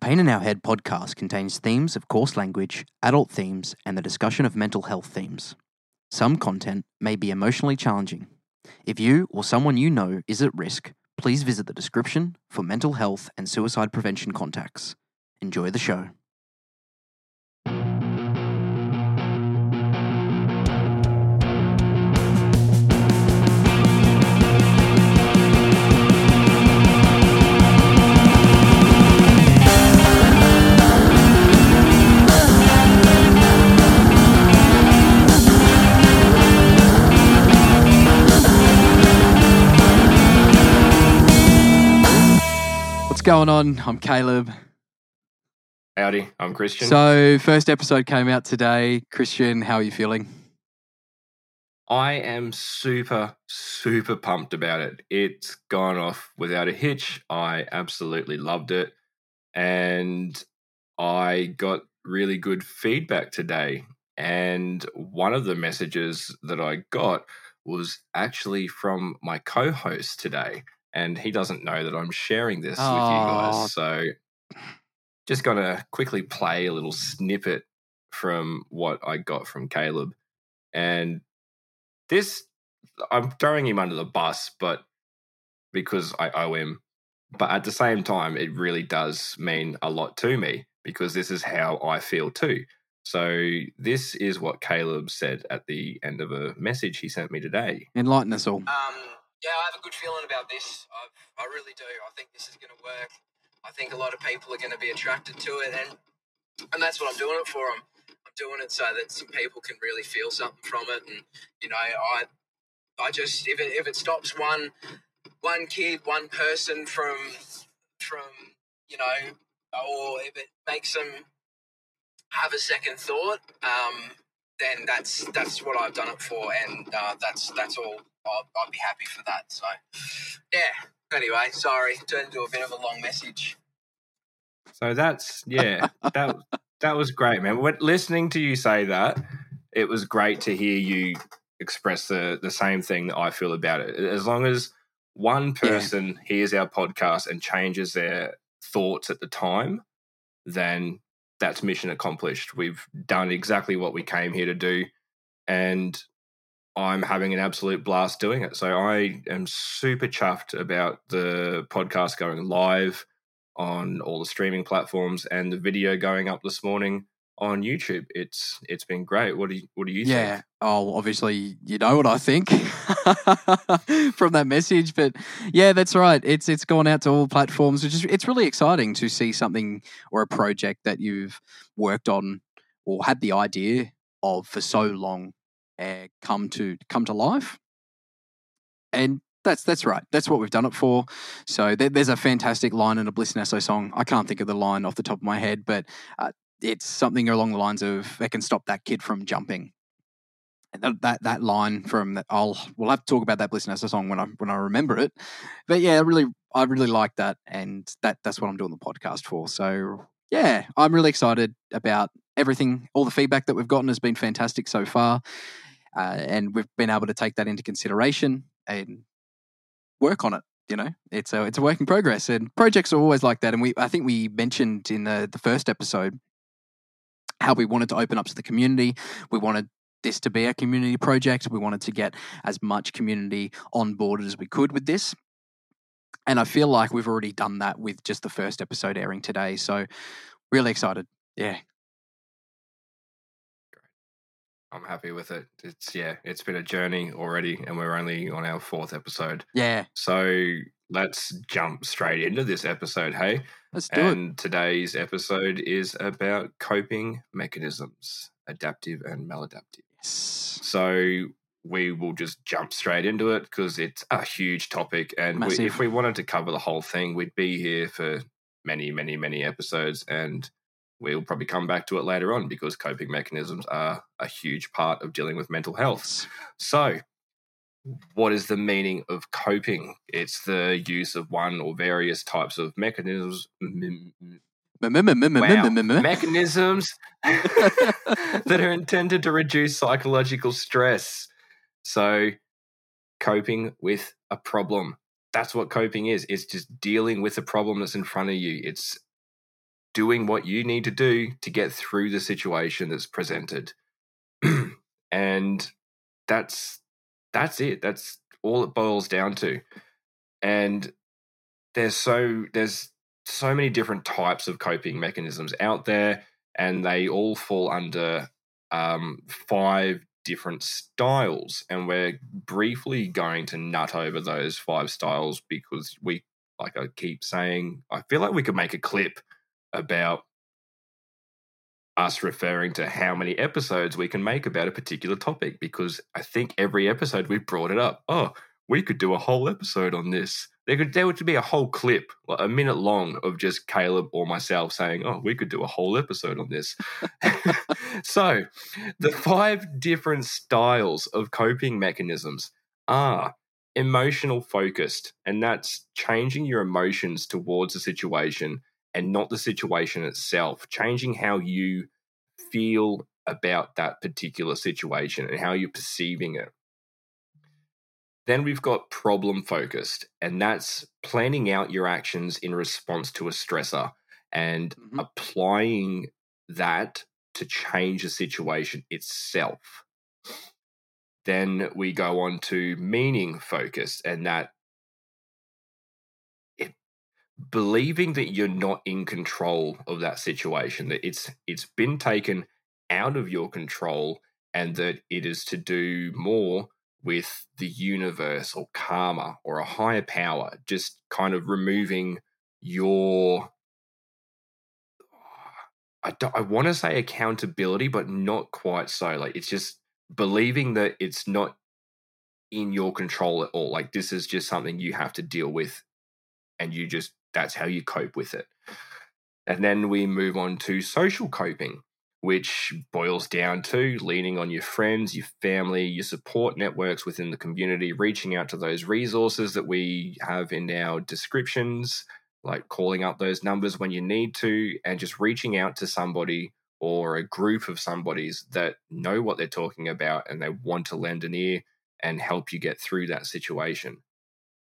Pain in Our Head podcast contains themes of coarse language, adult themes, and the discussion of mental health themes. Some content may be emotionally challenging. If you or someone you know is at risk, please visit the description for mental health and suicide prevention contacts. Enjoy the show. What's going on? I'm Caleb. Howdy, I'm Christian. So, first episode came out today. Christian, how are you feeling? I am super, super pumped about it. It's gone off without a hitch. I absolutely loved it. And I got really good feedback today. And one of the messages that I got was actually from my co host today. And he doesn't know that I'm sharing this with you guys. So just going to quickly play a little snippet from what I got from Caleb. And this, I'm throwing him under the bus, but because I owe him. But at the same time, it really does mean a lot to me because this is how I feel too. So, this is what Caleb said at the end of a message he sent me today. Enlighten us all. Um, yeah, I have a good feeling about this. I, I really do. I think this is going to work. I think a lot of people are going to be attracted to it, and and that's what I'm doing it for. I'm I'm doing it so that some people can really feel something from it, and you know, I I just if it if it stops one one kid, one person from from you know, or if it makes them have a second thought, um, then that's that's what I've done it for, and uh, that's that's all. I'll, I'll be happy for that. So, yeah. Anyway, sorry, turned into a bit of a long message. So that's yeah, that that was great, man. When, listening to you say that, it was great to hear you express the the same thing that I feel about it. As long as one Yeah. person hears our podcast and changes their thoughts at the time, then that's mission accomplished. We've done exactly what we came here to do, and I'm having an absolute blast doing it. So I am super chuffed about the podcast going live on all the streaming platforms and the video going up this morning on YouTube. It's it's been great. What do you what do you yeah. think? Oh, obviously, you know what I think from that message, but yeah, that's right. It's it's gone out to all platforms, which is it's really exciting to see something or a project that you've worked on or had the idea of for so long uh, come to come to life. And that's that's right. That's what we've done it for. So there, there's a fantastic line in a Bliss n Eso song. I can't think of the line off the top of my head, but uh, it's something along the lines of "They can stop that kid from jumping." And that, that that line from that, I'll we'll have to talk about that Bliss n Eso song when I when I remember it. But yeah, I really I really like that, and that that's what I'm doing the podcast for. So yeah, I'm really excited about everything. All the feedback that we've gotten has been fantastic so far, uh, and we've been able to take that into consideration and work on it. You know, it's a it's a work in progress, and projects are always like that. And we I think we mentioned in the the first episode how we wanted to open up to the community. We wanted this to be a community project. We wanted to get as much community on board as we could with this. And I feel like we've already done that with just the first episode airing today. So really excited. Yeah. I'm happy with it. It's yeah, it's been a journey already, and we're only on our fourth episode. Yeah. So let's jump straight into this episode, hey? Let's do it. and today's episode is about coping mechanisms, adaptive and maladaptive. Yes. So we will just jump straight into it because it's a huge topic. And we, if we wanted to cover the whole thing, we'd be here for many, many, many episodes. And we'll probably come back to it later on because coping mechanisms are a huge part of dealing with mental health. So, what is the meaning of coping? It's the use of one or various types of mechanisms. m- m- Wow. mechanisms that are intended to reduce psychological stress. So, coping with a problem. That's what coping is. It's just dealing with a problem that's in front of you. It's doing what you need to do to get through the situation that's presented. and that's that's it. That's all it boils down to. And there's so there's so many different types of coping mechanisms out there, and they all fall under um, five different styles. And we're briefly going to nut over those five styles because we, like I keep saying, I feel like we could make a clip about us referring to how many episodes we can make about a particular topic because I think every episode we've brought it up. Oh, we could do a whole episode on this. There could there would be a whole clip, like a minute long, of just Caleb or myself saying, "Oh, we could do a whole episode on this." so, the five different styles of coping mechanisms are emotional focused, and that's changing your emotions towards a situation and not the situation itself, changing how you feel about that particular situation and how you're perceiving it. Then we've got problem focused, and that's planning out your actions in response to a stressor and mm-hmm. applying that to change the situation itself. Then we go on to meaning focused, and that believing that you're not in control of that situation, that it's it's been taken out of your control, and that it is to do more with the universe or karma or a higher power, just kind of removing your. I, I want to say accountability, but not quite so. Like it's just believing that it's not in your control at all. Like this is just something you have to deal with, and you just that's how you cope with it. And then we move on to social coping, which boils down to leaning on your friends, your family, your support networks within the community, reaching out to those resources that we have in our descriptions, like calling up those numbers when you need to, and just reaching out to somebody or a group of somebodies that know what they're talking about and they want to lend an ear and help you get through that situation.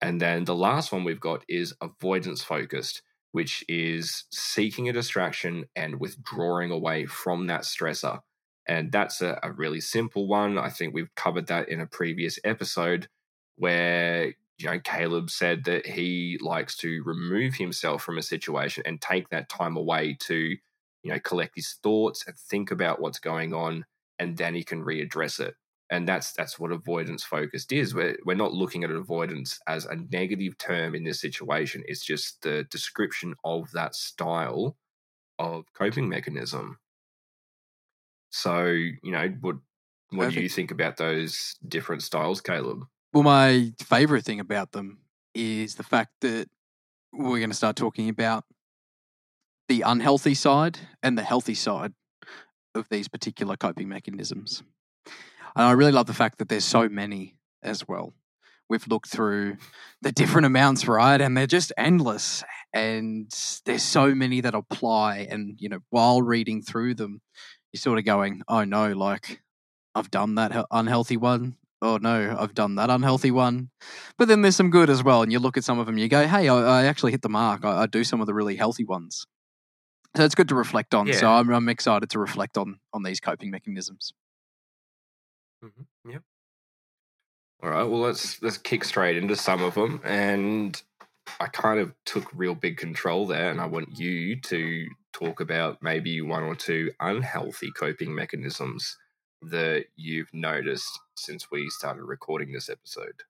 And then the last one we've got is avoidance focused which is seeking a distraction and withdrawing away from that stressor. And that's a, a, really simple one. I think we've covered that in a previous episode where you know Caleb said that he likes to remove himself from a situation and take that time away to you know collect his thoughts and think about what's going on and then he can readdress it and that's that's what avoidance focused is. We're, we're not looking at avoidance as a negative term in this situation. It's just the description of that style of coping mechanism. So you know what what Perfect. do you think about those different styles caleb? Well my favorite thing about them is the fact that we're going to start talking about the unhealthy side and the healthy side of these particular coping mechanisms and I really love the fact that there's so many as well. We've looked through the different amounts, right? And they're just endless. And there's so many that apply. And, you know, while reading through them, you're sort of going, oh no, like I've done that unhealthy one. Oh no, I've done that unhealthy one. But then there's some good as well. And you look at some of them, you go, hey, I, I actually hit the mark. I, I, do some of the really healthy ones. So it's good to reflect on. Yeah. So I'm, I'm excited to reflect on on these coping mechanisms. Mm-hmm. Yep. All right. Well, let's let's kick straight into some of them, and I kind of took real big control there, and I want you to talk about maybe one or two unhealthy coping mechanisms that you've noticed since we started recording this episode.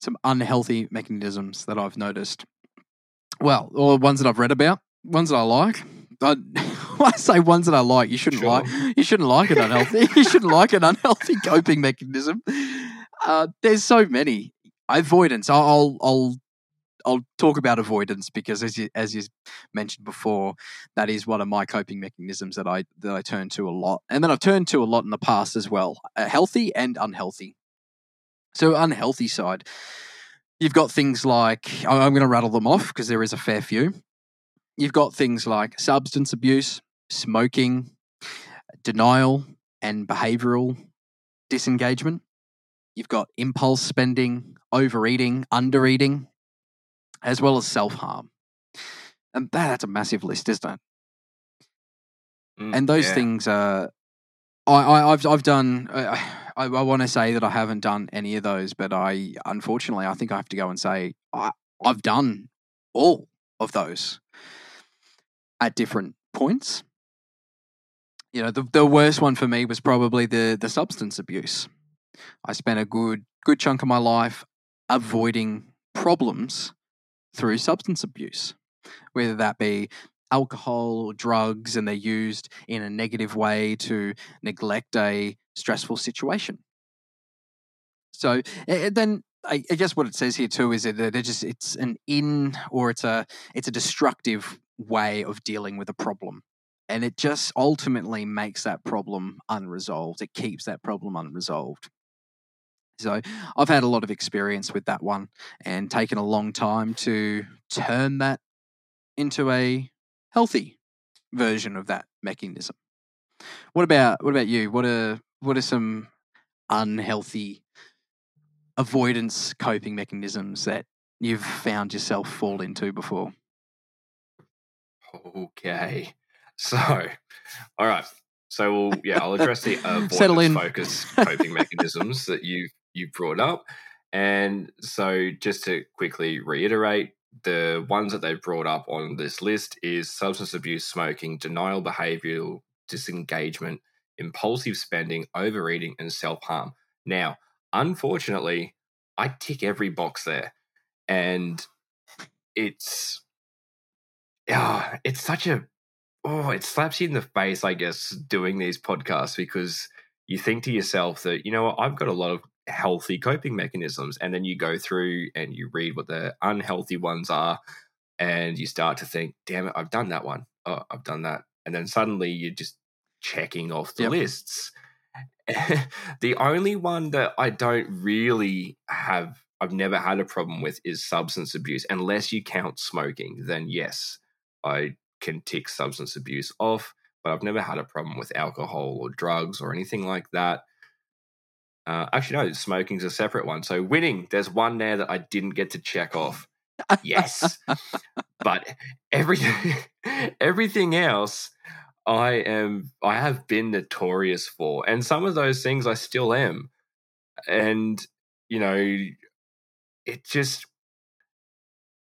Some unhealthy mechanisms that I've noticed. Well, or ones that I've read about, ones that I like. I, I say ones that I like. You shouldn't sure. like. You shouldn't like an unhealthy. you shouldn't like an unhealthy coping mechanism. Uh, there's so many avoidance. I'll I'll I'll talk about avoidance because as you as you mentioned before, that is one of my coping mechanisms that I that I turn to a lot, and then I've turned to a lot in the past as well, uh, healthy and unhealthy. So unhealthy side, you've got things like I'm going to rattle them off because there is a fair few. You've got things like substance abuse, smoking, denial, and behavioral disengagement. You've got impulse spending, overeating, undereating, as well as self harm. And that's a massive list, isn't it? Mm, and those yeah. things are. I, I I've I've done. Uh, I, I want to say that I haven't done any of those, but I unfortunately I think I have to go and say I I've done all of those at different points. You know, the the worst one for me was probably the the substance abuse. I spent a good good chunk of my life avoiding problems through substance abuse, whether that be alcohol or drugs, and they're used in a negative way to neglect a stressful situation. So then I, I guess what it says here too is that they're just it's an in or it's a it's a destructive way of dealing with a problem. And it just ultimately makes that problem unresolved. It keeps that problem unresolved. So I've had a lot of experience with that one and taken a long time to turn that into a healthy version of that mechanism. What about what about you? What are what are some unhealthy avoidance coping mechanisms that you've found yourself fall into before? Okay. So, all right. So, we'll, yeah, I'll address the avoidance focus coping mechanisms that you you brought up. And so, just to quickly reiterate, the ones that they've brought up on this list is substance abuse, smoking, denial behavioral disengagement, impulsive spending, overeating, and self harm. Now, unfortunately, I tick every box there, and it's yeah, it's such a oh, it slaps you in the face, I guess, doing these podcasts because you think to yourself that, you know what, I've got a lot of healthy coping mechanisms. And then you go through and you read what the unhealthy ones are, and you start to think, damn it, I've done that one. Oh, I've done that. And then suddenly you're just checking off the Yep. lists. the only one that I don't really have, I've never had a problem with is substance abuse. Unless you count smoking, then yes, I can tick substance abuse off, but I've never had a problem with alcohol or drugs or anything like that. Uh, actually, no, smoking's a separate one. So winning, there's one there that I didn't get to check off. Yes, but everything, everything else, I am, I have been notorious for, and some of those things I still am, and you know, it just,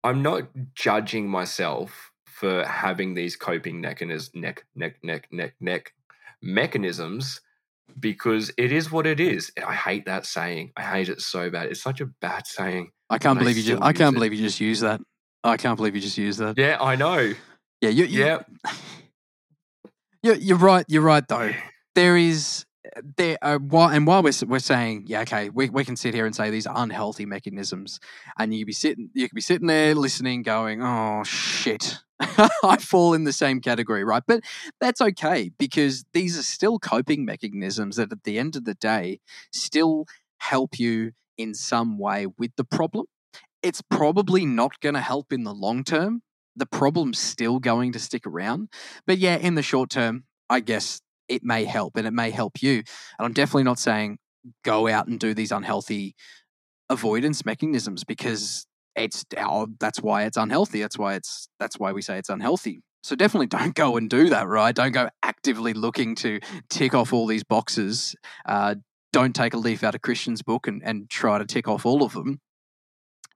I'm not judging myself for having these coping mechanisms, neck, neck, neck, neck, neck mechanisms because it is what it is. I hate that saying. I hate it so bad. It's such a bad saying. I can't And I believe you just I can't it. believe you just used that. I can't believe you just used that. Yeah, I know. Yeah, you, you, Yeah. You're, you're right. You're right, though. There is there uh, while and while we're we're saying yeah, okay, we, we can sit here and say these are unhealthy mechanisms, and you be sitting you could be sitting there listening, going, oh shit, I fall in the same category, right? But that's okay because these are still coping mechanisms that at the end of the day still help you in some way with the problem. It's probably not going to help in the long term. The problem's still going to stick around. But yeah, in the short term, I guess it may help and it may help you. And I'm definitely not saying go out and do these unhealthy avoidance mechanisms because it's oh, that's why it's unhealthy. That's why it's that's why we say it's unhealthy. So definitely don't go and do that, right? Don't go actively looking to tick off all these boxes. Uh, don't take a leaf out of Christian's book and, and try to tick off all of them.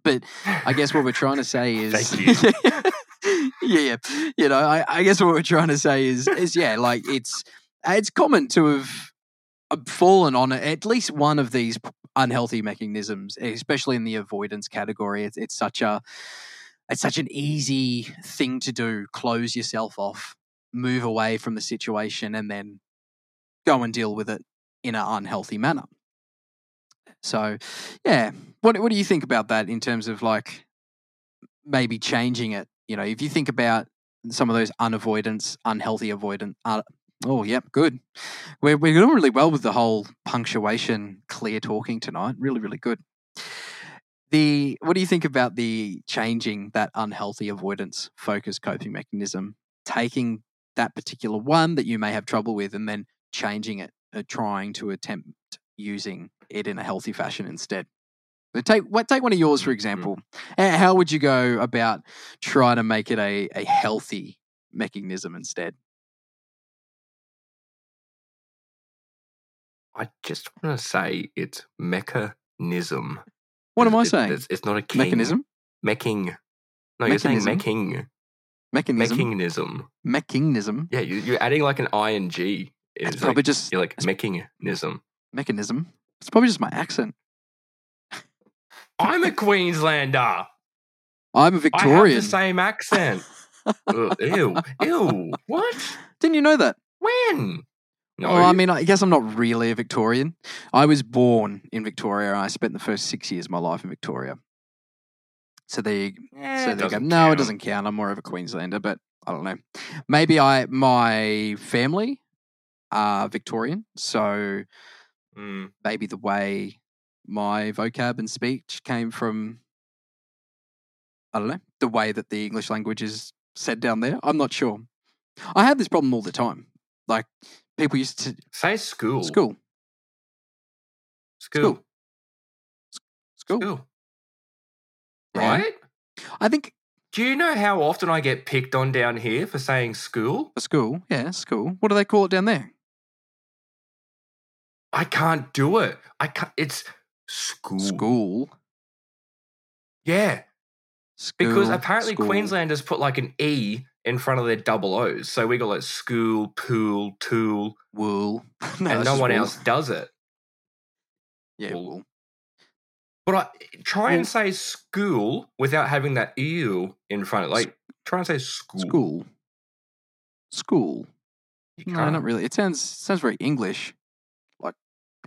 But I guess what we're trying to say is, Thank yeah, you know, I, I guess what we're trying to say is, is yeah, like it's it's common to have uh, fallen on at least one of these unhealthy mechanisms, especially in the avoidance category. It's it's such a it's such an easy thing to do. Close yourself off, move away from the situation, and then go and deal with it in an unhealthy manner. So, yeah, what what do you think about that in terms of like maybe changing it? You know, if you think about some of those unavoidance, unhealthy avoidance. Uh, oh, yep, good. We're we're doing really well with the whole punctuation, clear talking tonight. Really, really good. The what do you think about the changing that unhealthy avoidance focus coping mechanism, taking that particular one that you may have trouble with, and then changing it, uh, trying to attempt using it in a healthy fashion instead. Take what take one of yours for example. H- How would you go about trying to make it a, a healthy mechanism instead? I just want to say it's mechanism. What am I It- saying? It's, it's not a king. Mechanism? Mecking. No, you're saying mecking. Mechanism? Mechanism. Mechanism? Yeah, you, you're adding like an ing. It's It's probably like, just you're like mechanism. mechanism. It's probably just my accent. I'm a Queenslander. I'm a I have Victorian. the same accent. Ew, ew. What? Didn't you know that? When? No, Well, I mean, I guess I'm not really a Victorian. I was born in Victoria and I spent the first six years of my life in Victoria. So there you, Eh, so there you go. No, it doesn't count. I'm more of a Queenslander, but I don't know. Maybe I my family are Victorian, so Mm, maybe the way my vocab and speech came from I don't know, the way that the English language is said down there. I'm not sure. I have this problem all the time. Like people used to say school. school, School. school. School. Yeah. Right? I think Do you know how often I get picked on down here for saying school? a school, yeah, school. What do they call it down there? I can't do it. I can't. It's school. School. Yeah, because apparently school. Queenslanders put like an E in front of their double O's. So we got like school, pool, tool, wool, no, and no one wool. else does it. Yeah, wool. wool. But I try Well- and say school without having that ew in front of it. like try and say school. School. School. No, can't. really. It sounds sounds very English, like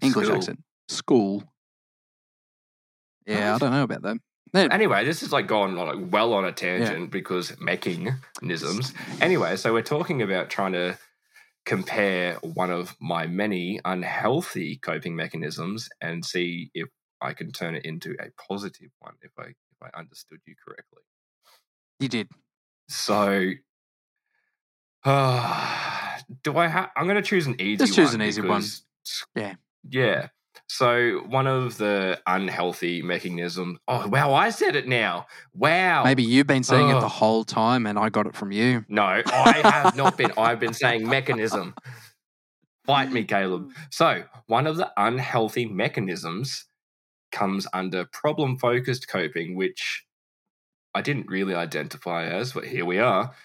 English School. accent. School. Yeah, I don't know about that. Then- Anyway, this is like gone like well on a tangent because making mechanisms. Anyway, so we're talking about trying to compare one of my many unhealthy coping mechanisms and see if I can turn it into a positive one if I if I understood you correctly. you did. So uh, do I have I'm going to choose an easy Just choose an easy one. Yeah. Yeah. So one of the unhealthy mechanisms. Oh wow, I said it now. Wow. Maybe you've been saying it the Oh. whole time, and I got it from you. No, I have not been. I've been saying mechanism. Fight me, Caleb. Mm. So, one of the unhealthy mechanisms comes under problem focused coping, which I didn't really identify as, but here we are.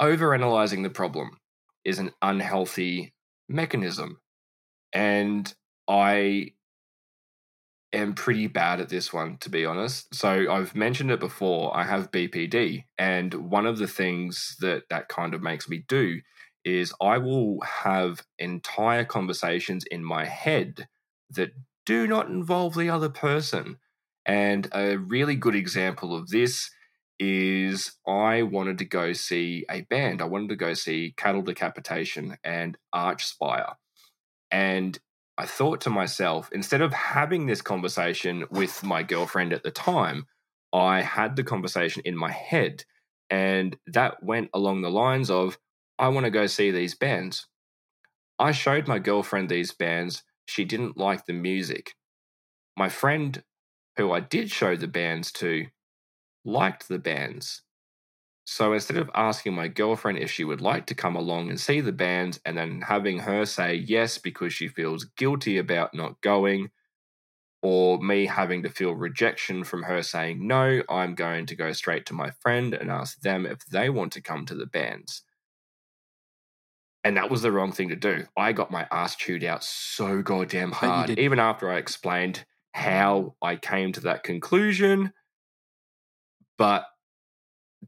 Overanalyzing the problem is an unhealthy mechanism. And I am pretty bad at this one, to be honest. So I've mentioned it before. I have BPD, and one of the things that that kind of makes me do is I will have entire conversations in my head that do not involve the other person. And a really good example of this is I wanted to go see a band. I wanted to go see Cattle Decapitation and Archspire. And I thought to myself, instead of having this conversation with my girlfriend at the time, I had the conversation in my head. And that went along the lines of, I want to go see these bands. I showed my girlfriend these bands. She didn't like the music. My friend, who I did show the bands to, liked the bands. So instead of asking my girlfriend if she would like to come along and see the bands and then having her say yes because she feels guilty about not going, or me having to feel rejection from her saying no, I'm going to go straight to my friend and ask them if they want to come to the bands. And that was the wrong thing to do. I got my ass chewed out so goddamn hard, even after I explained how I came to that conclusion. But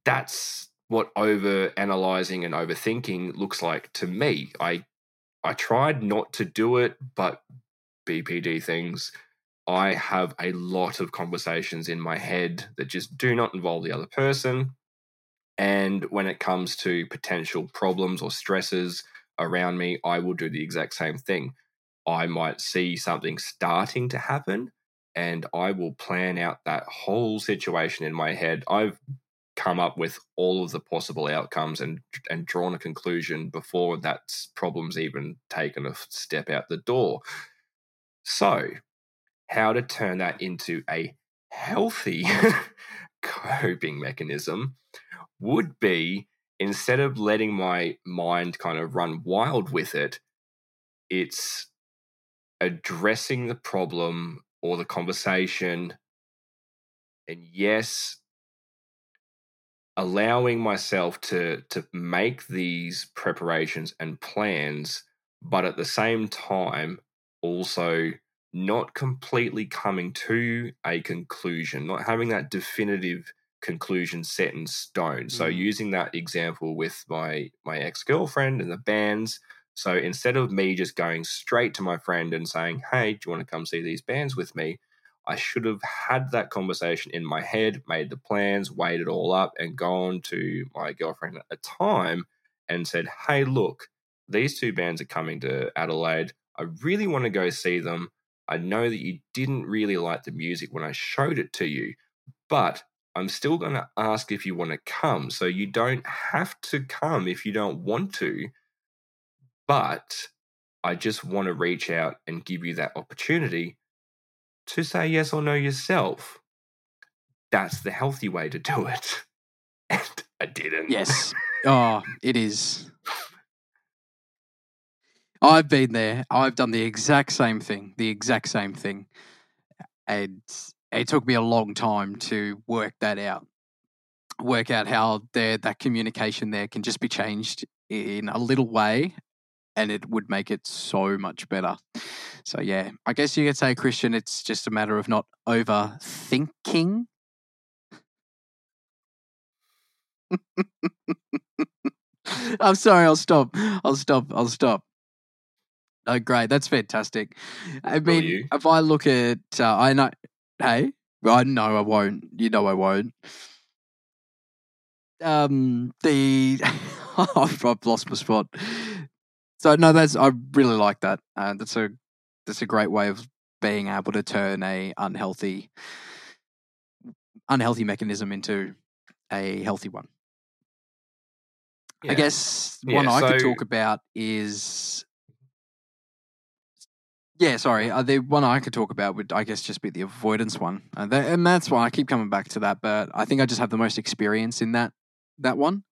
that's what over analyzing and overthinking looks like to me. I I tried not to do it, but BPD things, I have a lot of conversations in my head that just do not involve the other person. And when it comes to potential problems or stresses around me, I will do the exact same thing. I might see something starting to happen and I will plan out that whole situation in my head. I've come up with all of the possible outcomes and and drawn a conclusion before that problem's even taken a step out the door. So, how to turn that into a healthy coping mechanism would be instead of letting my mind kind of run wild with it, it's addressing the problem or the conversation. And yes, allowing myself to to make these preparations and plans but at the same time also not completely coming to a conclusion not having that definitive conclusion set in stone. Mm. so using that example with my my ex-girlfriend and the bands. So instead of me just going straight to my friend and saying hey do you want to come see these bands with me I should have had that conversation in my head, made the plans, weighed it all up, and gone to my girlfriend at the time and said, Hey, look, these two bands are coming to Adelaide. I really want to go see them. I know that you didn't really like the music when I showed it to you, but I'm still going to ask if you want to come. So you don't have to come if you don't want to. But I just want to reach out and give you that opportunity to say yes or no yourself. That's the healthy way to do it. And I didn't. Yes. Oh, it is. I've been there. I've done the exact same thing, the exact same thing. And it took me a long time to work that out. Work out how there that communication there can just be changed in a little way and it would make it so much better. So yeah, I guess you could say Christian. It's just a matter of not overthinking. I'm sorry. I'll stop. I'll stop. I'll stop. Oh, great. That's fantastic. I mean, if I look at, uh, I know, hey, I know I won't. You know I won't. Um, the I've lost my spot. So no, that's I really like that. Uh, that's a that's a great way of being able to turn a unhealthy unhealthy mechanism into a healthy one. Yeah. I guess yeah, one I could talk about is yeah, sorry. Uh, the one I could talk about would, I guess, just be the avoidance one, uh, that, and that's why I keep coming back to that. But I think I just have the most experience in that that one,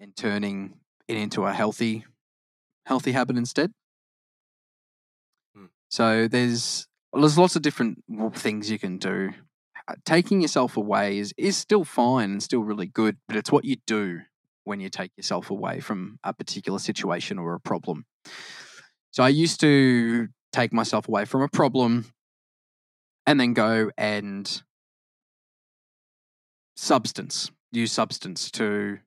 and turning it into a healthy healthy habit instead. So there's there's lots of different things you can do. Uh, taking yourself away is is still fine and still really good, but it's what you do when you take yourself away from a particular situation or a problem. So I used to take myself away from a problem and then go and substance, use substance to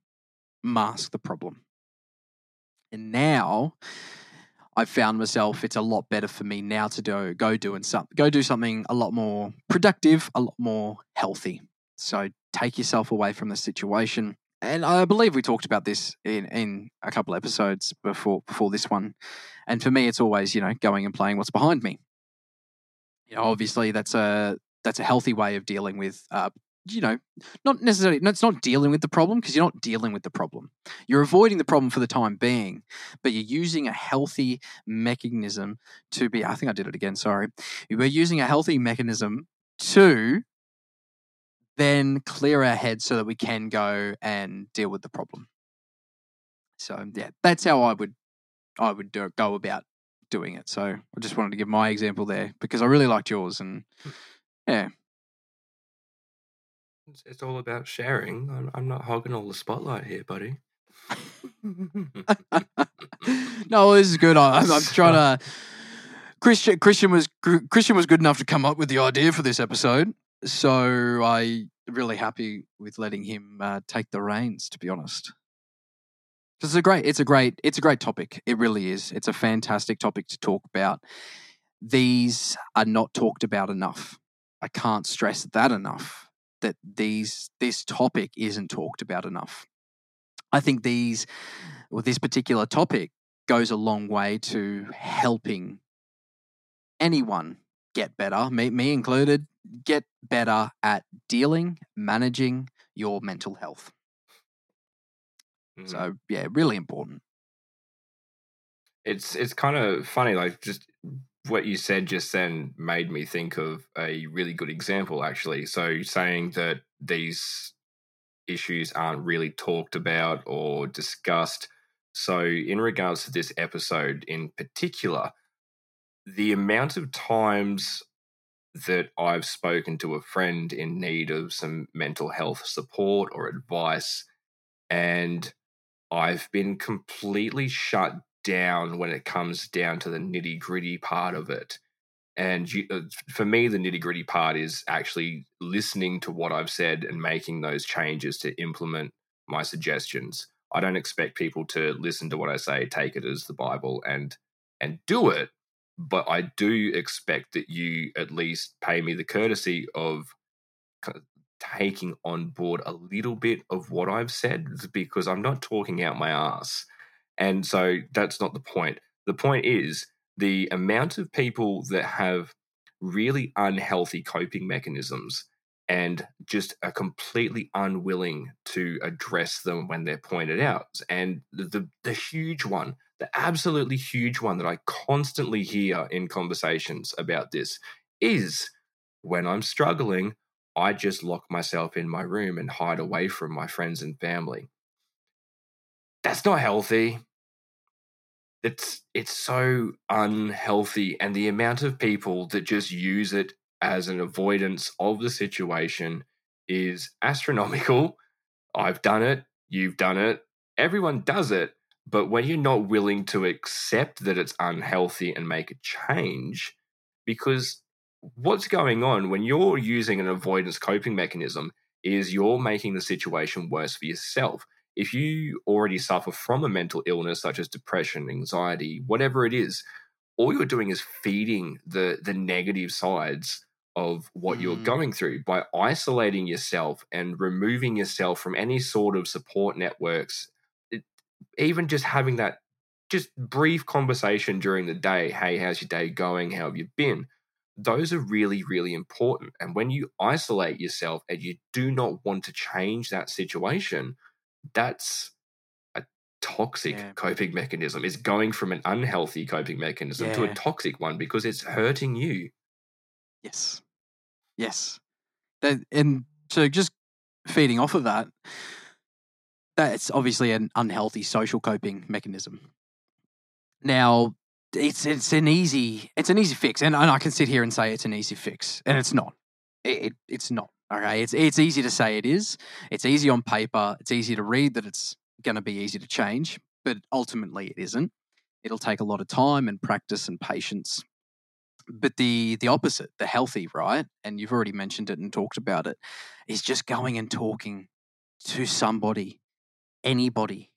mask the problem. And now I've found myself it's a lot better for me now to do go doing some go do something a lot more productive, a lot more healthy. So take yourself away from the situation. And I believe we talked about this in, in a couple episodes before before this one. And for me, it's always you know going and playing what's behind me. You know, obviously that's a that's a healthy way of dealing with uh, you know, not necessarily, it's not dealing with the problem because you're not dealing with the problem. You're avoiding the problem for the time being, but you're using a healthy mechanism to be, I think I did it again, sorry. We're using a healthy mechanism to then clear our heads so that we can go and deal with the problem. So yeah, that's how I would I would do, go about doing it. So I just wanted to give my example there because I really liked yours and hmm. yeah, it's, it's all about sharing. I'm, I'm not hogging all the spotlight here, buddy. no, this is good. I, I'm, I'm trying to. Christian Christian was Christian was good enough to come up with the idea for this episode, so I really happy with letting him uh, take the reins. To be honest, it's a great, it's a great, it's a great topic. It really is. It's a fantastic topic to talk about. These are not talked about enough. I can't stress that enough that these this topic isn't talked about enough. I think these this particular topic goes a long way to helping anyone get better, me, me included, get better at dealing, managing your mental health. Mm-hmm. So yeah, really important. It's it's kind of funny, like just what you said just then made me think of a really good example, actually. So, saying that these issues aren't really talked about or discussed. So, in regards to this episode in particular, the amount of times that I've spoken to a friend in need of some mental health support or advice, and I've been completely shut down when it comes down to the nitty gritty part of it. And you, uh, for me, the nitty gritty part is actually listening to what I've said and making those changes to implement my suggestions. I don't expect people to listen to what I say, take it as the Bible, and and do it. But I do expect that you at least pay me the courtesy of taking on board a little bit of what I've said because I'm not talking out my ass. And so that's not the point. The point is the amount of people that have really unhealthy coping mechanisms and just are completely unwilling to address them when they're pointed out. And the, the, the huge one, the absolutely huge one that I constantly hear in conversations about this is when I'm struggling, I just lock myself in my room and hide away from my friends and family. That's not healthy it's it's so unhealthy and the amount of people that just use it as an avoidance of the situation is astronomical. I've done it you've done it everyone does it but when you're not willing to accept that it's unhealthy and make a change because what's going on when you're using an avoidance coping mechanism is you're making the situation worse for yourself if you already suffer from a mental illness such as depression, anxiety, whatever it is, all you're doing is feeding the the negative sides of what mm. you're going through by isolating yourself and removing yourself from any sort of support networks. It, even just having that just brief conversation during the day, hey, how's your day going? How have you been? Those are really, really important. And when you isolate yourself and you do not want to change that situation, that's a toxic yeah. coping mechanism. It's going from an unhealthy coping mechanism yeah. to a toxic one because it's hurting you. Yes. Yes. That, and so just feeding off of that, that's obviously an unhealthy social coping mechanism. Now, it's it's an easy it's an easy fix, and, and I can sit here and say it's an easy fix, and it's not. It, it, it's not. Okay, it's it's easy to say it is. It's easy on paper. It's easy to read that it's going to be easy to change, but ultimately it isn't. It'll take a lot of time and practice and patience. But the the opposite, the healthy, right? And you've already mentioned it and talked about it, is just going and talking to somebody, anybody,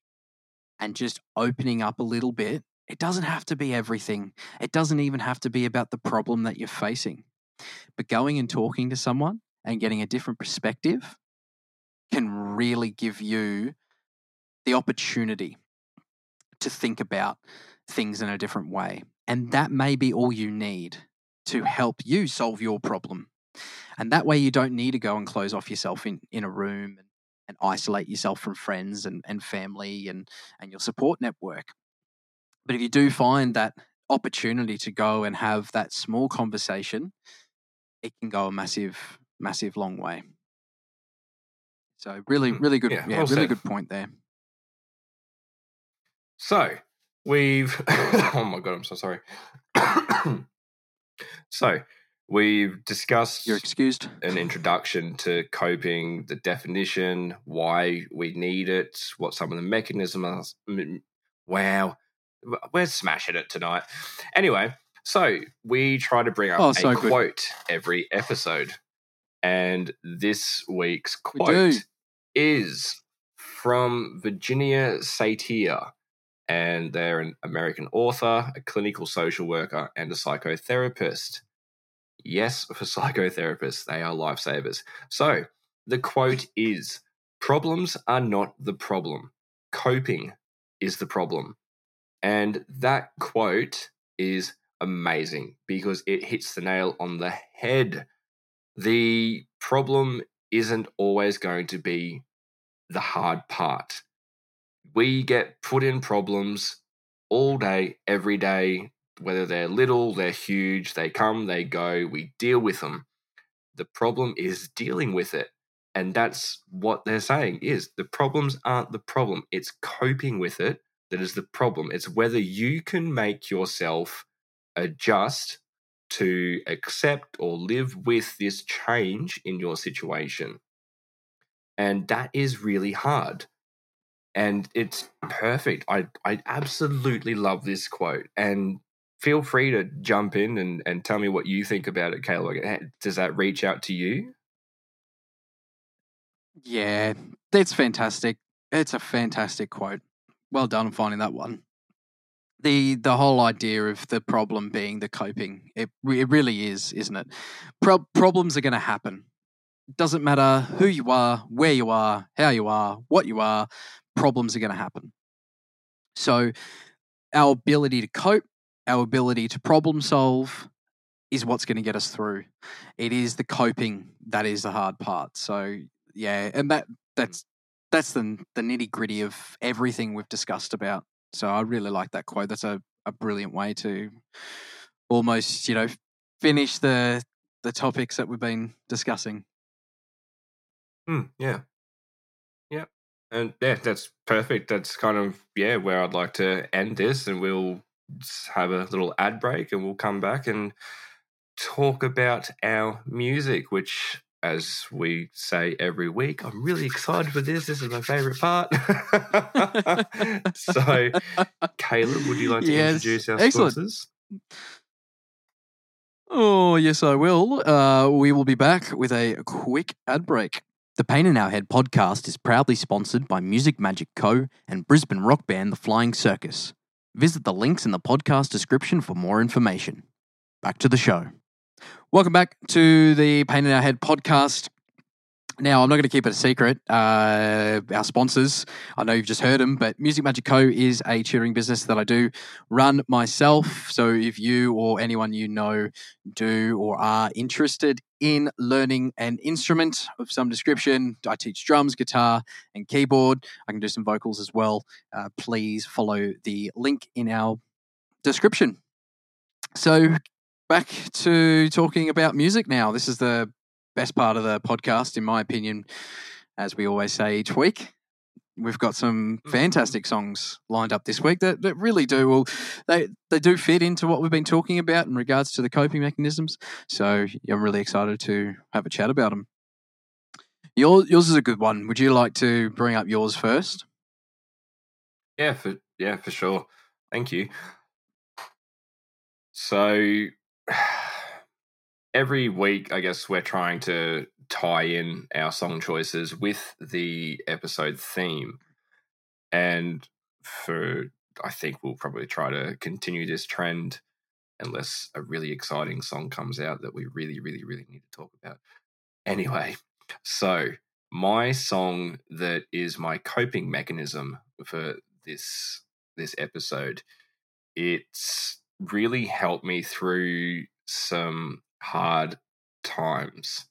and just opening up a little bit. It doesn't have to be everything. It doesn't even have to be about the problem that you're facing. But going and talking to someone and getting a different perspective can really give you the opportunity to think about things in a different way. And that may be all you need to help you solve your problem. And that way, you don't need to go and close off yourself in, in a room and, and isolate yourself from friends and, and family and, and your support network. But if you do find that opportunity to go and have that small conversation, it can go a massive massive long way. So really, hmm. really good, yeah, yeah well really said. good point there. So we've, oh my god, I'm so sorry. so we've discussed. You're excused. An introduction to coping, the definition, why we need it, what some of the mechanisms. Are. Wow, we're smashing it tonight. Anyway, so we try to bring up oh, so a good. quote every episode. And this week's quote is from Virginia Satir. And they're an American author, a clinical social worker, and a psychotherapist. Yes, for psychotherapists, they are lifesavers. So the quote is Problems are not the problem, coping is the problem. And that quote is amazing because it hits the nail on the head the problem isn't always going to be the hard part. We get put in problems all day, every day, whether they're little, they're huge, they come, they go, we deal with them. The problem is dealing with it. And that's what they're saying is the problems aren't the problem. It's coping with it that is the problem. It's whether you can make yourself adjust to accept or live with this change in your situation. And that is really hard. And it's perfect. I, I absolutely love this quote. And feel free to jump in and, and tell me what you think about it, Caleb. Eh, does that reach out to you? Yeah, that's fantastic. It's a fantastic quote. Well done on finding that one. The the whole idea of the problem being the coping, it, it really is, isn't it? Pro- problems are going to happen. Doesn't matter who you are, where you are, how you are, what you are, problems are going to happen. So, our ability to cope, our ability to problem solve is what's going to get us through. It is the coping that is the hard part. So, yeah, and that that's that's the the nitty gritty of everything we've discussed about. So I really like that quote. That's a, a brilliant way to almost, you know, finish the the topics that we've been discussing. Mm, yeah. Yeah. And yeah, that's perfect. That's kind of yeah, where I'd like to end this and we'll have a little ad break and we'll come back and talk about our music, which as we say every week, I'm really excited for this. This is my favorite part. so, Caleb, would you like to yes. introduce our Excellent. sponsors? Oh, yes, I will. Uh, we will be back with a quick ad break. The Pain in Our Head podcast is proudly sponsored by Music Magic Co. and Brisbane rock band The Flying Circus. Visit the links in the podcast description for more information. Back to the show. Welcome back to the Pain in Our Head podcast. Now, I'm not going to keep it a secret. Uh, our sponsors, I know you've just heard them, but Music Magic Co. is a tutoring business that I do run myself. So if you or anyone you know do or are interested in learning an instrument of some description, I teach drums, guitar, and keyboard. I can do some vocals as well. Uh, please follow the link in our description. So, back to talking about music now. This is the best part of the podcast, in my opinion, as we always say each week. We've got some mm-hmm. fantastic songs lined up this week that, that really do well. They they do fit into what we've been talking about in regards to the coping mechanisms. So I'm really excited to have a chat about them. Yours, yours is a good one. Would you like to bring up yours first? Yeah, for yeah, for sure. Thank you. So every week, I guess we're trying to tie in our song choices with the episode theme. And for, I think we'll probably try to continue this trend unless a really exciting song comes out that we really, really, really need to talk about. Anyway, so my song that is my coping mechanism for this this episode, it's really helped me through some hard times.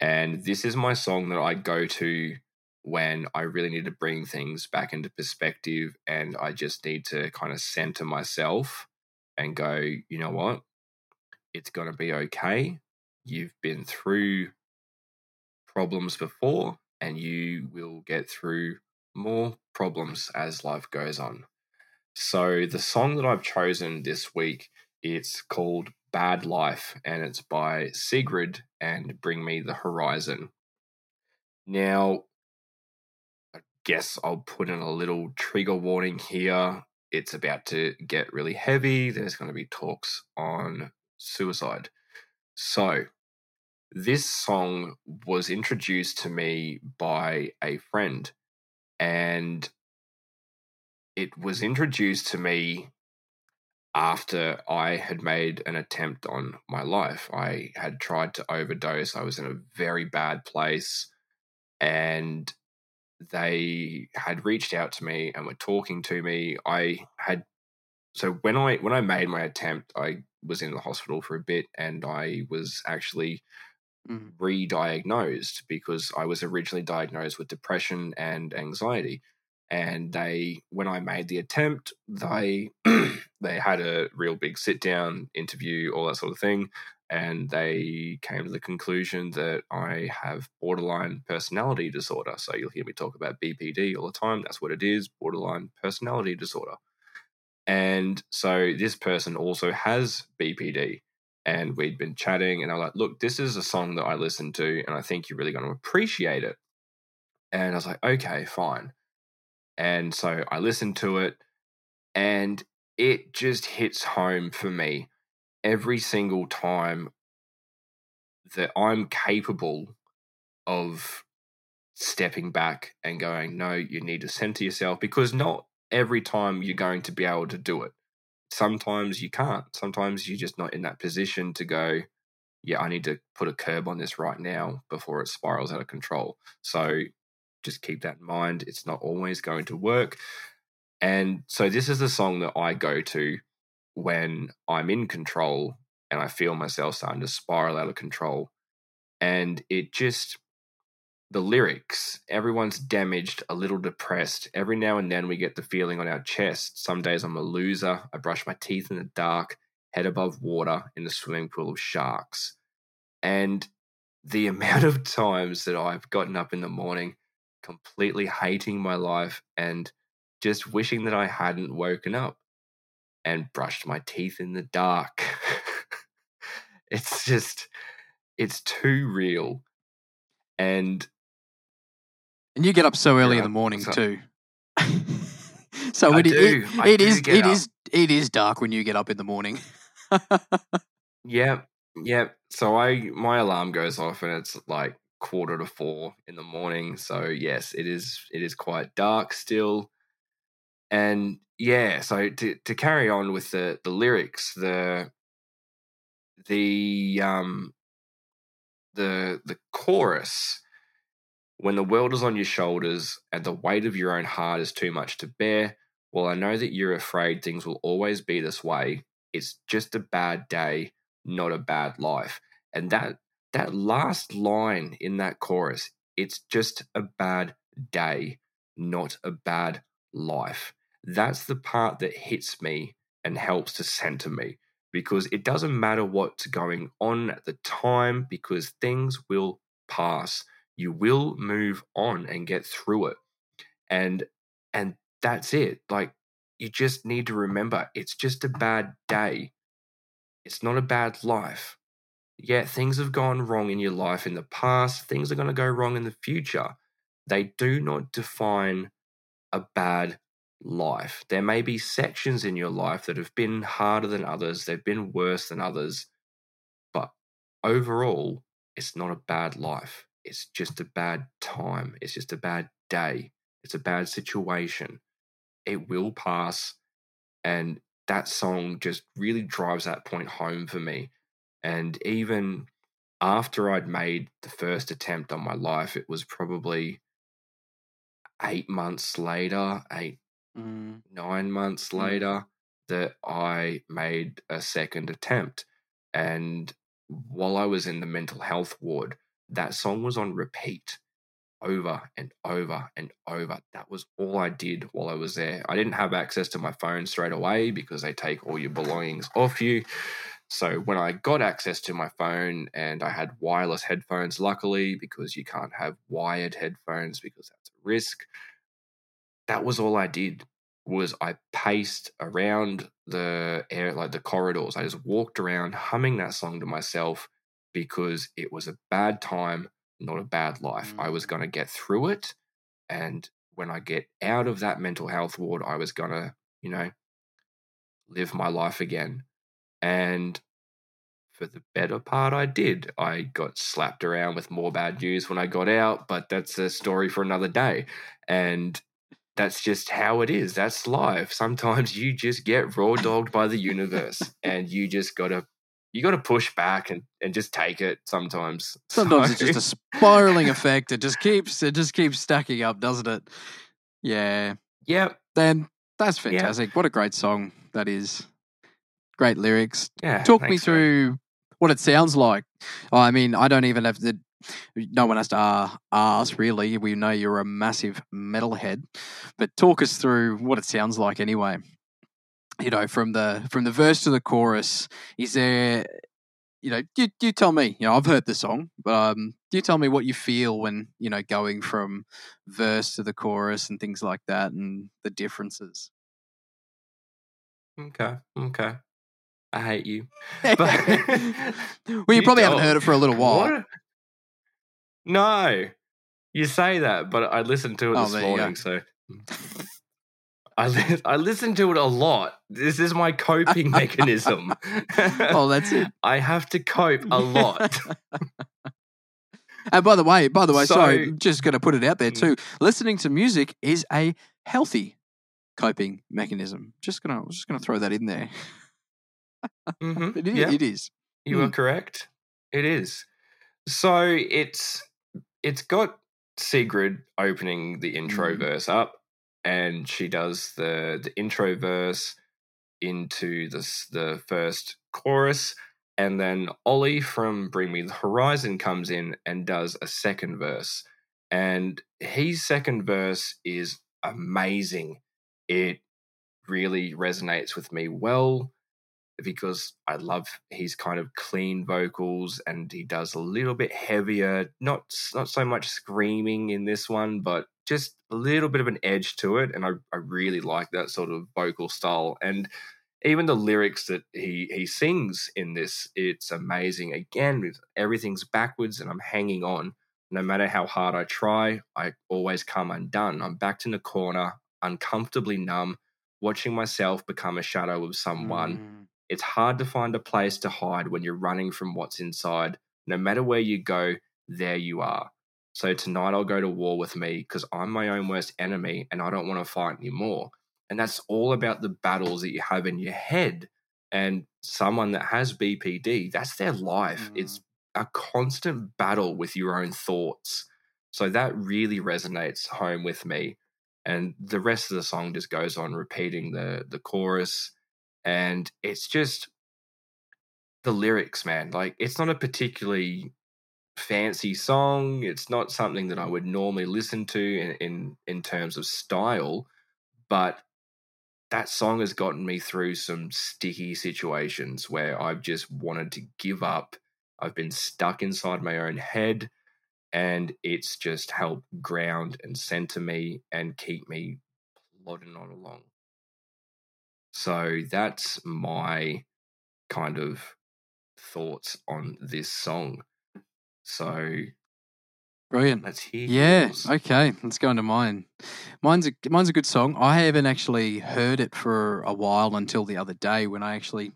And this is my song that I go to when I really need to bring things back into perspective and I just need to kind of center myself and go, you know what? It's going to be okay. You've been through problems before and you will get through more problems as life goes on. So the song that I've chosen this week it's called Bad Life, and it's by Sigrid and Bring Me the Horizon. Now, I guess I'll put in a little trigger warning here. It's about to get really heavy. There's going to be talks on suicide. So, this song was introduced to me by a friend, and it was introduced to me after I had made an attempt on my life. I had tried to overdose. I was in a very bad place. And they had reached out to me and were talking to me. I had so when I when I made my attempt, I was in the hospital for a bit and I was actually mm. re-diagnosed because I was originally diagnosed with depression and anxiety and they when i made the attempt they they had a real big sit down interview all that sort of thing and they came to the conclusion that i have borderline personality disorder so you'll hear me talk about bpd all the time that's what it is borderline personality disorder And so this person also has BPD. And we'd been chatting, and I was like, look, this is a song that I listen to, and I think you're really going to appreciate it. And I was like, okay, fine. And so I listened to it, and it just hits home for me every single time that I'm capable of stepping back and going, no, you need to center yourself because not every time you're going to be able to do it. Sometimes you can't. Sometimes you're just not in that position to go, yeah, I need to put a curb on this right now before it spirals out of control. So just keep that in mind. It's not always going to work. And so this is the song that I go to when I'm in control and I feel myself starting to spiral out of control. And it just the lyrics, everyone's damaged, a little depressed. Every now and then we get the feeling on our chest. Some days I'm a loser. I brush my teeth in the dark, head above water in the swimming pool of sharks. And the amount of times that I've gotten up in the morning completely hating my life and just wishing that I hadn't woken up and brushed my teeth in the dark. it's just, it's too real. And and you get up so early yeah, in the morning so, too. so it, it, it is it is it is dark when you get up in the morning. yeah, yeah. So I my alarm goes off and it's like quarter to four in the morning. So yes, it is it is quite dark still. And yeah, so to to carry on with the the lyrics, the the um the the chorus when the world is on your shoulders and the weight of your own heart is too much to bear, well, I know that you're afraid things will always be this way. It's just a bad day, not a bad life. And that that last line in that chorus, it's just a bad day, not a bad life. That's the part that hits me and helps to center me because it doesn't matter what's going on at the time because things will pass. You will move on and get through it. And and that's it. Like you just need to remember it's just a bad day. It's not a bad life yeah things have gone wrong in your life in the past things are going to go wrong in the future they do not define a bad life there may be sections in your life that have been harder than others they've been worse than others but overall it's not a bad life it's just a bad time. It's just a bad day. It's a bad situation. It will pass. And that song just really drives that point home for me. And even after I'd made the first attempt on my life, it was probably eight months later, eight, mm. nine months mm. later, that I made a second attempt. And while I was in the mental health ward, that song was on repeat over and over and over. That was all I did while I was there. I didn't have access to my phone straight away because they take all your belongings off you. So when I got access to my phone and I had wireless headphones, luckily, because you can't have wired headphones because that's a risk, that was all I did was I paced around the air like the corridors. I just walked around humming that song to myself because it was a bad time, not a bad life. Mm. I was mm. going to get through it. And when I get out of that mental health ward, I was going to, you know, live my life again. And for the better part, I did. I got slapped around with more bad news when I got out, but that's a story for another day. And that's just how it is. That's life. Sometimes you just get raw dogged by the universe and you just got to you got to push back and, and just take it sometimes. Sometimes so. it's just a spiraling effect. It just keeps it just keeps stacking up, doesn't it? Yeah. Yep. Then that's fantastic. Yep. What a great song that is. Great lyrics. Yeah. Talk me through what it sounds like. I mean, I don't even have the. No one has to uh, ask, really. We know you're a massive metalhead, but talk us through what it sounds like anyway you know, from the from the verse to the chorus, is there, you know, you, you tell me. You know, I've heard the song, but um, do you tell me what you feel when you know going from verse to the chorus and things like that, and the differences? Okay. Okay. I hate you. well, you, probably haven't heard it for a little while. What? No. You say that, but I listened to it Oh, this there you go. morning, so I li- I listen to it a lot. This is my coping mechanism. Oh, that's it. I have to cope a lot. And by the way, by the way, sorry, just going to put it out there Mm. too. Listening to music is a healthy coping mechanism. Just gonna, just gonna throw that in there. Mhm, But it, yeah. it is. You Hmm. are correct. It is. So it's it's got Sigrid opening the intro Mhm. verse up, and she does the the intro verse into the the first chorus, and then Ollie from Bring Me the Horizon comes in and does a second verse, and his second verse is amazing. It really resonates with me well because I love his kind of clean vocals and he does a little bit heavier, not not so much screaming in this one, but just a little bit of an edge to it. And I, I really like that sort of vocal style. And even the lyrics that he he sings in this, it's amazing. Again, everything's backwards and I'm hanging on. No matter how hard I try, I always come undone. I'm backed in a corner, uncomfortably numb, watching myself become a shadow of someone. Mm. It's hard to find a place to hide when you're running from what's inside. No matter where you go, there you are. So tonight I'll go to war with me because I'm my own worst enemy and I don't want to fight anymore. And that's all about the battles that you have in your head. And someone that has BPD, that's their life. Mm. It's a constant battle with your own thoughts. So that really resonates home with me. And the rest of the song just goes on repeating the the chorus and it's just the lyrics man like it's not a particularly fancy song it's not something that i would normally listen to in in, in terms of style but that song has gotten me through some sticky situations where i've just wanted to give up i've been stuck inside my own head and it's just helped ground and center me and keep me plodding on along so that's my kind of thoughts on this song. So Brilliant. let's hear. Yeah. yours. Okay. Let's go into mine. Mine's a mine's a good song. I haven't actually heard it for a while until the other day when I actually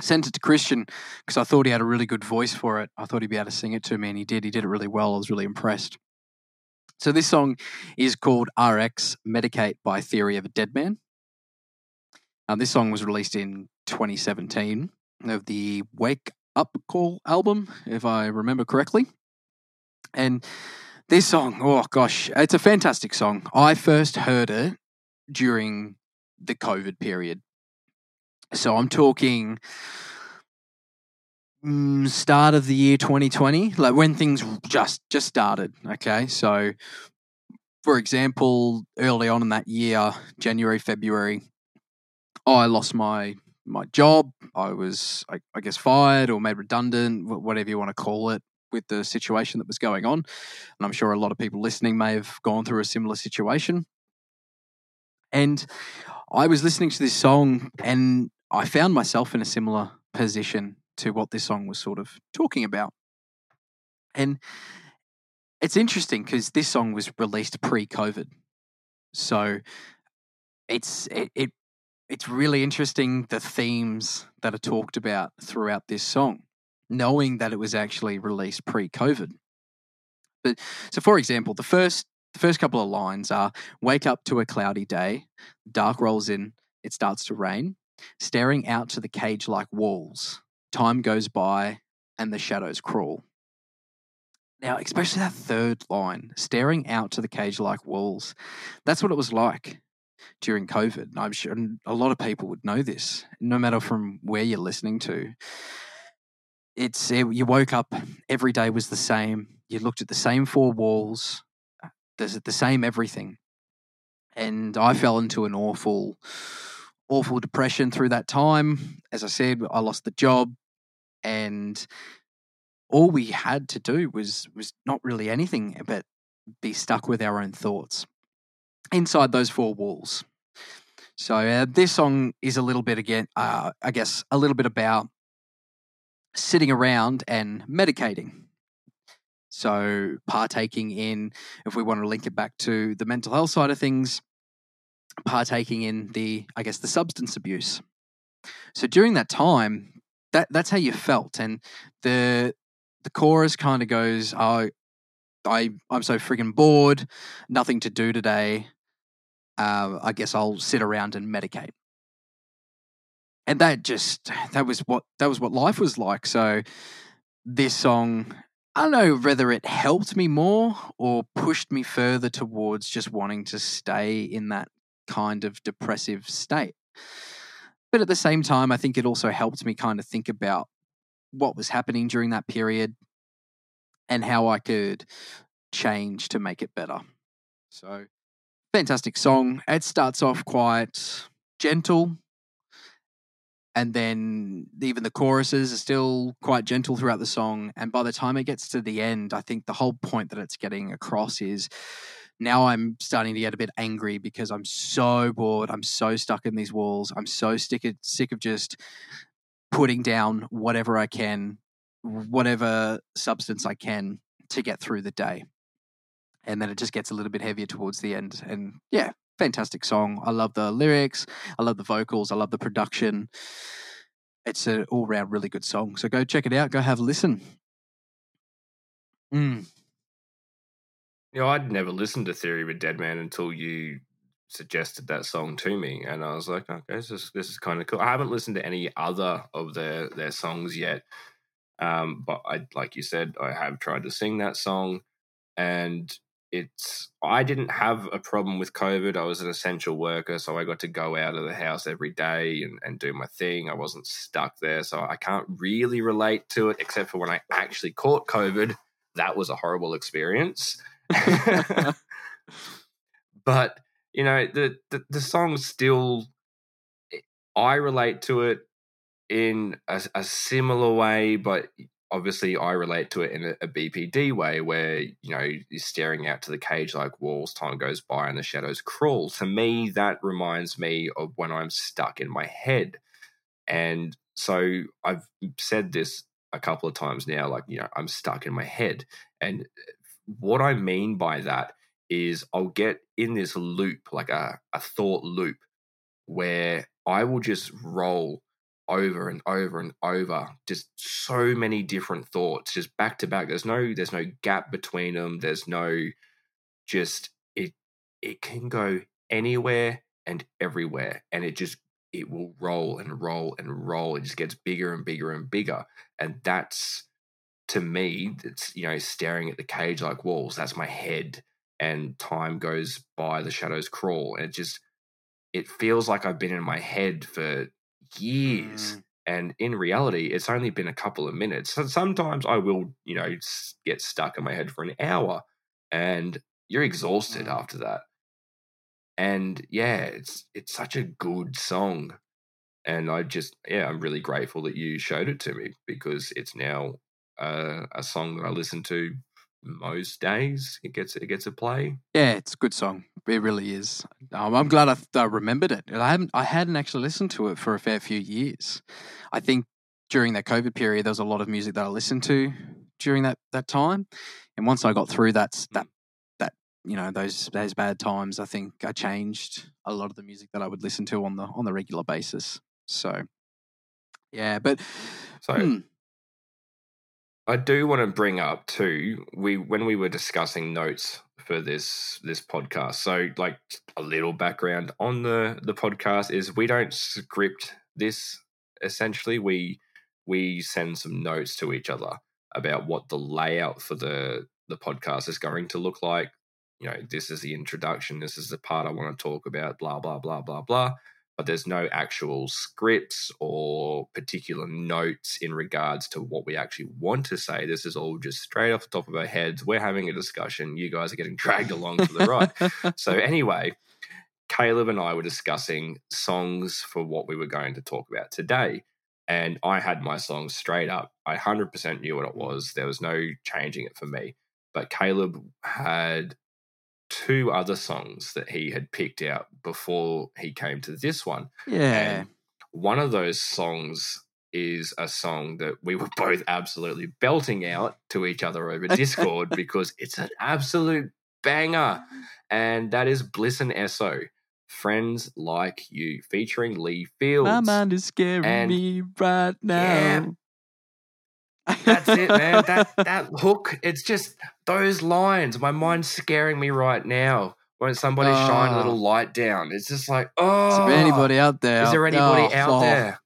sent it to Christian because I thought he had a really good voice for it. I thought he'd be able to sing it to me, and he did. He did it really well. I was really impressed. So this song is called RX Medicate by Theory of a Dead Man. Uh, this song was released in 2017 of the Wake Up Call album, if I remember correctly. And this song, oh gosh, it's a fantastic song. I first heard it during the COVID period. So I'm talking mm, start of the year 2020, like when things just just started. Okay, so for example, early on in that year, January, February, I lost my my job. I was, I, I guess, fired or made redundant, whatever you want to call it, with the situation that was going on. And I'm sure a lot of people listening may have gone through a similar situation. And I was listening to this song and I found myself in a similar position to what this song was sort of talking about. And it's interesting because this song was released pre-COVID. So it's it, it it's really interesting the themes that are talked about throughout this song, knowing that it was actually released pre-COVID. But so, for example, the first the first couple of lines are: "Wake up to a cloudy day, dark rolls in, it starts to rain, staring out to the cage-like walls. Time goes by, and the shadows crawl." Now, especially that third line, staring out to the cage-like walls, that's what it was like during COVID. And I'm sure a lot of people would know this, no matter from where you're listening to. It's eh, you woke up every day was the same. You looked at the same four walls. uh, There's the same everything, and I fell into an awful, awful depression through that time. As I said, I lost the job, and all we had to do was was not really anything but be stuck with our own thoughts inside those four walls. So uh, this song is a little bit again, uh, I guess, a little bit about sitting around and medicating. So partaking in, if we want to link it back to the mental health side of things, partaking in the, I guess, the substance abuse. So during that time, that that's how you felt, and the the chorus kind of goes, "Oh, I I'm so freaking bored, nothing to do today. Uh, I guess I'll sit around and medicate." And that just that was what that was what life was like. So this song, I don't know whether it helped me more or pushed me further towards just wanting to stay in that kind of depressive state. But at the same time, I think it also helped me kind of think about what was happening during that period and how I could change to make it better. So, fantastic song. It starts off quite gentle, and then even the choruses are still quite gentle throughout the song. And by the time it gets to the end, I think the whole point that it's getting across is now I'm starting to get a bit angry because I'm so bored. I'm so stuck in these walls. I'm so sick of, sick of just putting down whatever I can, whatever substance I can to get through the day. And then it just gets a little bit heavier towards the end. And yeah, fantastic song. I love the lyrics. I love the vocals. I love the production. It's an all round really good song. So go check it out. Go have a listen. Mm. You know, I'd never listened to Theory of a Dead Man until you suggested that song to me, and I was like, okay, this is this is kind of cool. I haven't listened to any other of their their songs yet, um, but I like you said, I have tried to sing that song, and it's I didn't have a problem with COVID. I was an essential worker, so I got to go out of the house every day and, and do my thing. I wasn't stuck there, so I can't really relate to it, except for when I actually caught COVID. That was a horrible experience. but you know the, the the song still i relate to it in a, a, similar way but obviously i relate to it in a, bpd way where you know you're staring out to the cage like walls time goes by and the shadows crawl. To me that reminds me of when i'm stuck in my head. And so i've said this a couple of times now like you know i'm stuck in my head. And uh, what I mean by that is I'll get in this loop, like a, a thought loop, where I will just roll over and over and over just so many different thoughts just back to back. There's no there's no gap between them there's no just it it can go anywhere and everywhere and it just it will roll and roll and roll. It just gets bigger and bigger and bigger and that's to me, it's you know staring at the cage like walls. That's my head, and time goes by, the shadows crawl, and it just it feels like I've been in my head for years. Mm. And in reality, it's only been a couple of minutes. So sometimes I will, you know, get stuck in my head for an hour, and you're exhausted mm. after that. And yeah, it's it's such a good song and I just yeah, I'm really grateful that you showed it to me because it's now uh, a song that I listen to most days. It gets it gets a play. Yeah, it's a good song. It really is. Um, I'm glad I, I remembered it. I haven't I hadn't actually listened to it for a fair few years. I think during that COVID period, there was a lot of music that I listened to during that that time, and once I got through that that that you know those those bad times, I think I changed a lot of the music that I would listen to on the on the regular basis. So yeah, but so. Hmm, I do want to bring up too. We when we were discussing notes for this this podcast. So, like a little background on the the podcast is we don't script this. Essentially, we we send some notes to each other about what the layout for the the podcast is going to look like. You know, this is the introduction. This is the part I want to talk about. Blah blah blah blah blah there's no actual scripts or particular notes in regards to what we actually want to say. This is all just straight off the top of our heads. We're having a discussion. You guys are getting dragged along for the ride. so, anyway, Caleb and I were discussing songs for what we were going to talk about today. And I had my song straight up. I 100% knew what it was. There was no changing it for me. But Caleb had two other songs that he had picked out before he came to this one. Yeah. And one of those songs is a song that we were both absolutely belting out to each other over Discord because it's an absolute banger. And that is Bliss and Eso. Friends Like You, featuring Lee Fields. My mind is scaring And- me right Yeah, now. That's it, man. That that hook, it's just those lines. My mind's scaring me right now. When somebody shine a Oh. little light down, it's just like, oh, Is there anybody out there? is there anybody Oh, out oh. there?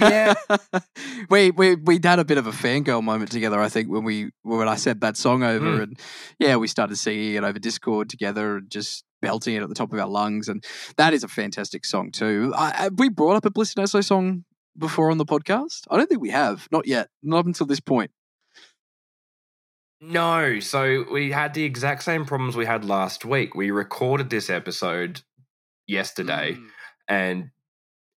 Yeah. we we we had a bit of a fangirl moment together. I think when we when I said that song over, Mm. and yeah, we started singing it over Discord together and just belting it at the top of our lungs. And that is a fantastic song too. I, have we brought up a Bliss and Eso song before on the podcast? I don't think we have. Not yet. Not up until this point. No, so we had the exact same problems we had last week. We recorded this episode yesterday Mm. and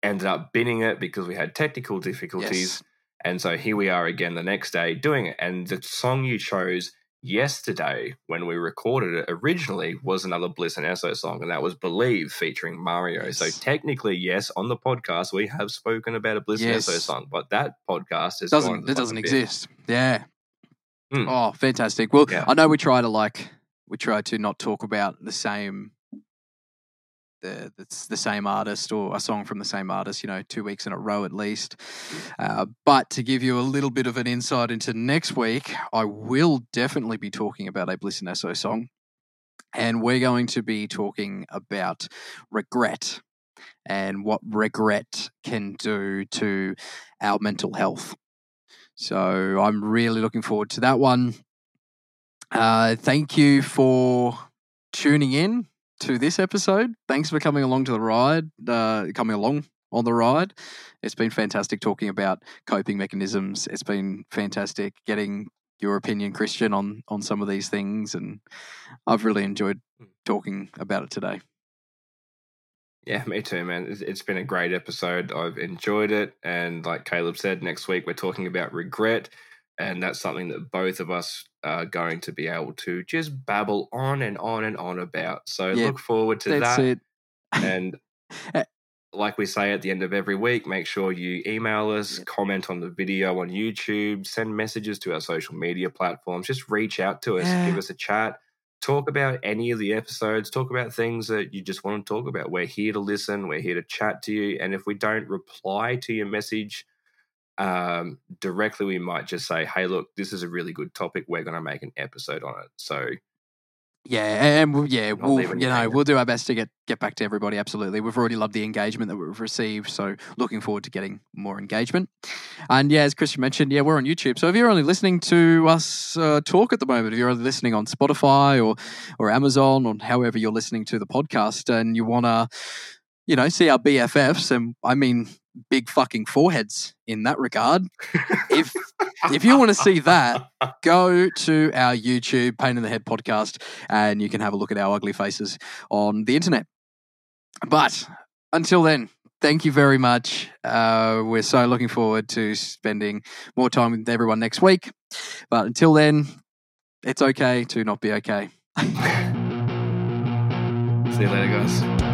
ended up binning it because we had technical difficulties. Yes. And so here we are again the next day doing it. And the song you chose yesterday when we recorded it originally was another Bliss and Eso song, and that was Believe featuring Mario. So technically, yes, on the podcast we have spoken about a Bliss Yes. and Eso song, but that podcast is doesn't it doesn't exist. Yeah. Mm. Oh, fantastic. Well, Yeah. I know we try to like we try to not talk about the same the the, the same artist or a song from the same artist, you know, two weeks in a row at least. Uh, but to give you a little bit of an insight into next week, I will definitely be talking about a Bliss and Eso song, and we're going to be talking about regret and what regret can do to our mental health. So I'm really looking forward to that one. Uh, thank you for tuning in to this episode. Thanks for coming along to the ride, uh, coming along on the ride. It's been fantastic talking about coping mechanisms. It's been fantastic getting your opinion, Christian, on on some of these things, and I've really enjoyed talking about it today. Yeah, me too, man. It's- It's been a great episode. I've enjoyed it. And like Caleb said, next week we're talking about regret. And that's something that both of us are going to be able to just babble on and on and on about. So Yeah, look forward to That's that. it. And like we say at the end of every week, make sure you email us, Yeah. comment on the video on YouTube, send messages to our social media platforms. Just reach out to us, Yeah. give us a chat, talk about any of the episodes, talk about things that you just want to talk about. We're here to listen, we're here to chat to you. And if we don't reply to your message, um, directly, we might just say, "Hey, look, this is a really good topic. We're going to make an episode on it." So Yeah, and we'll, yeah, we'll you know we'll do our best to get get back to everybody. Absolutely, we've already loved the engagement that we've received, so looking forward to getting more engagement. And yeah, as Christian mentioned, yeah, we're on YouTube. So if you're only listening to us uh, talk at the moment, if you're only listening on Spotify or or Amazon or however you're listening to the podcast, and you want to, you know, see our BFFs, and I mean big fucking foreheads in that regard. if if you want to see that, go to our YouTube Pain in the Head podcast and you can have a look at our ugly faces on the internet. But until then, thank you very much. Uh, we're so looking forward to spending more time with everyone next week. But until then, it's okay to not be okay. see you later, guys.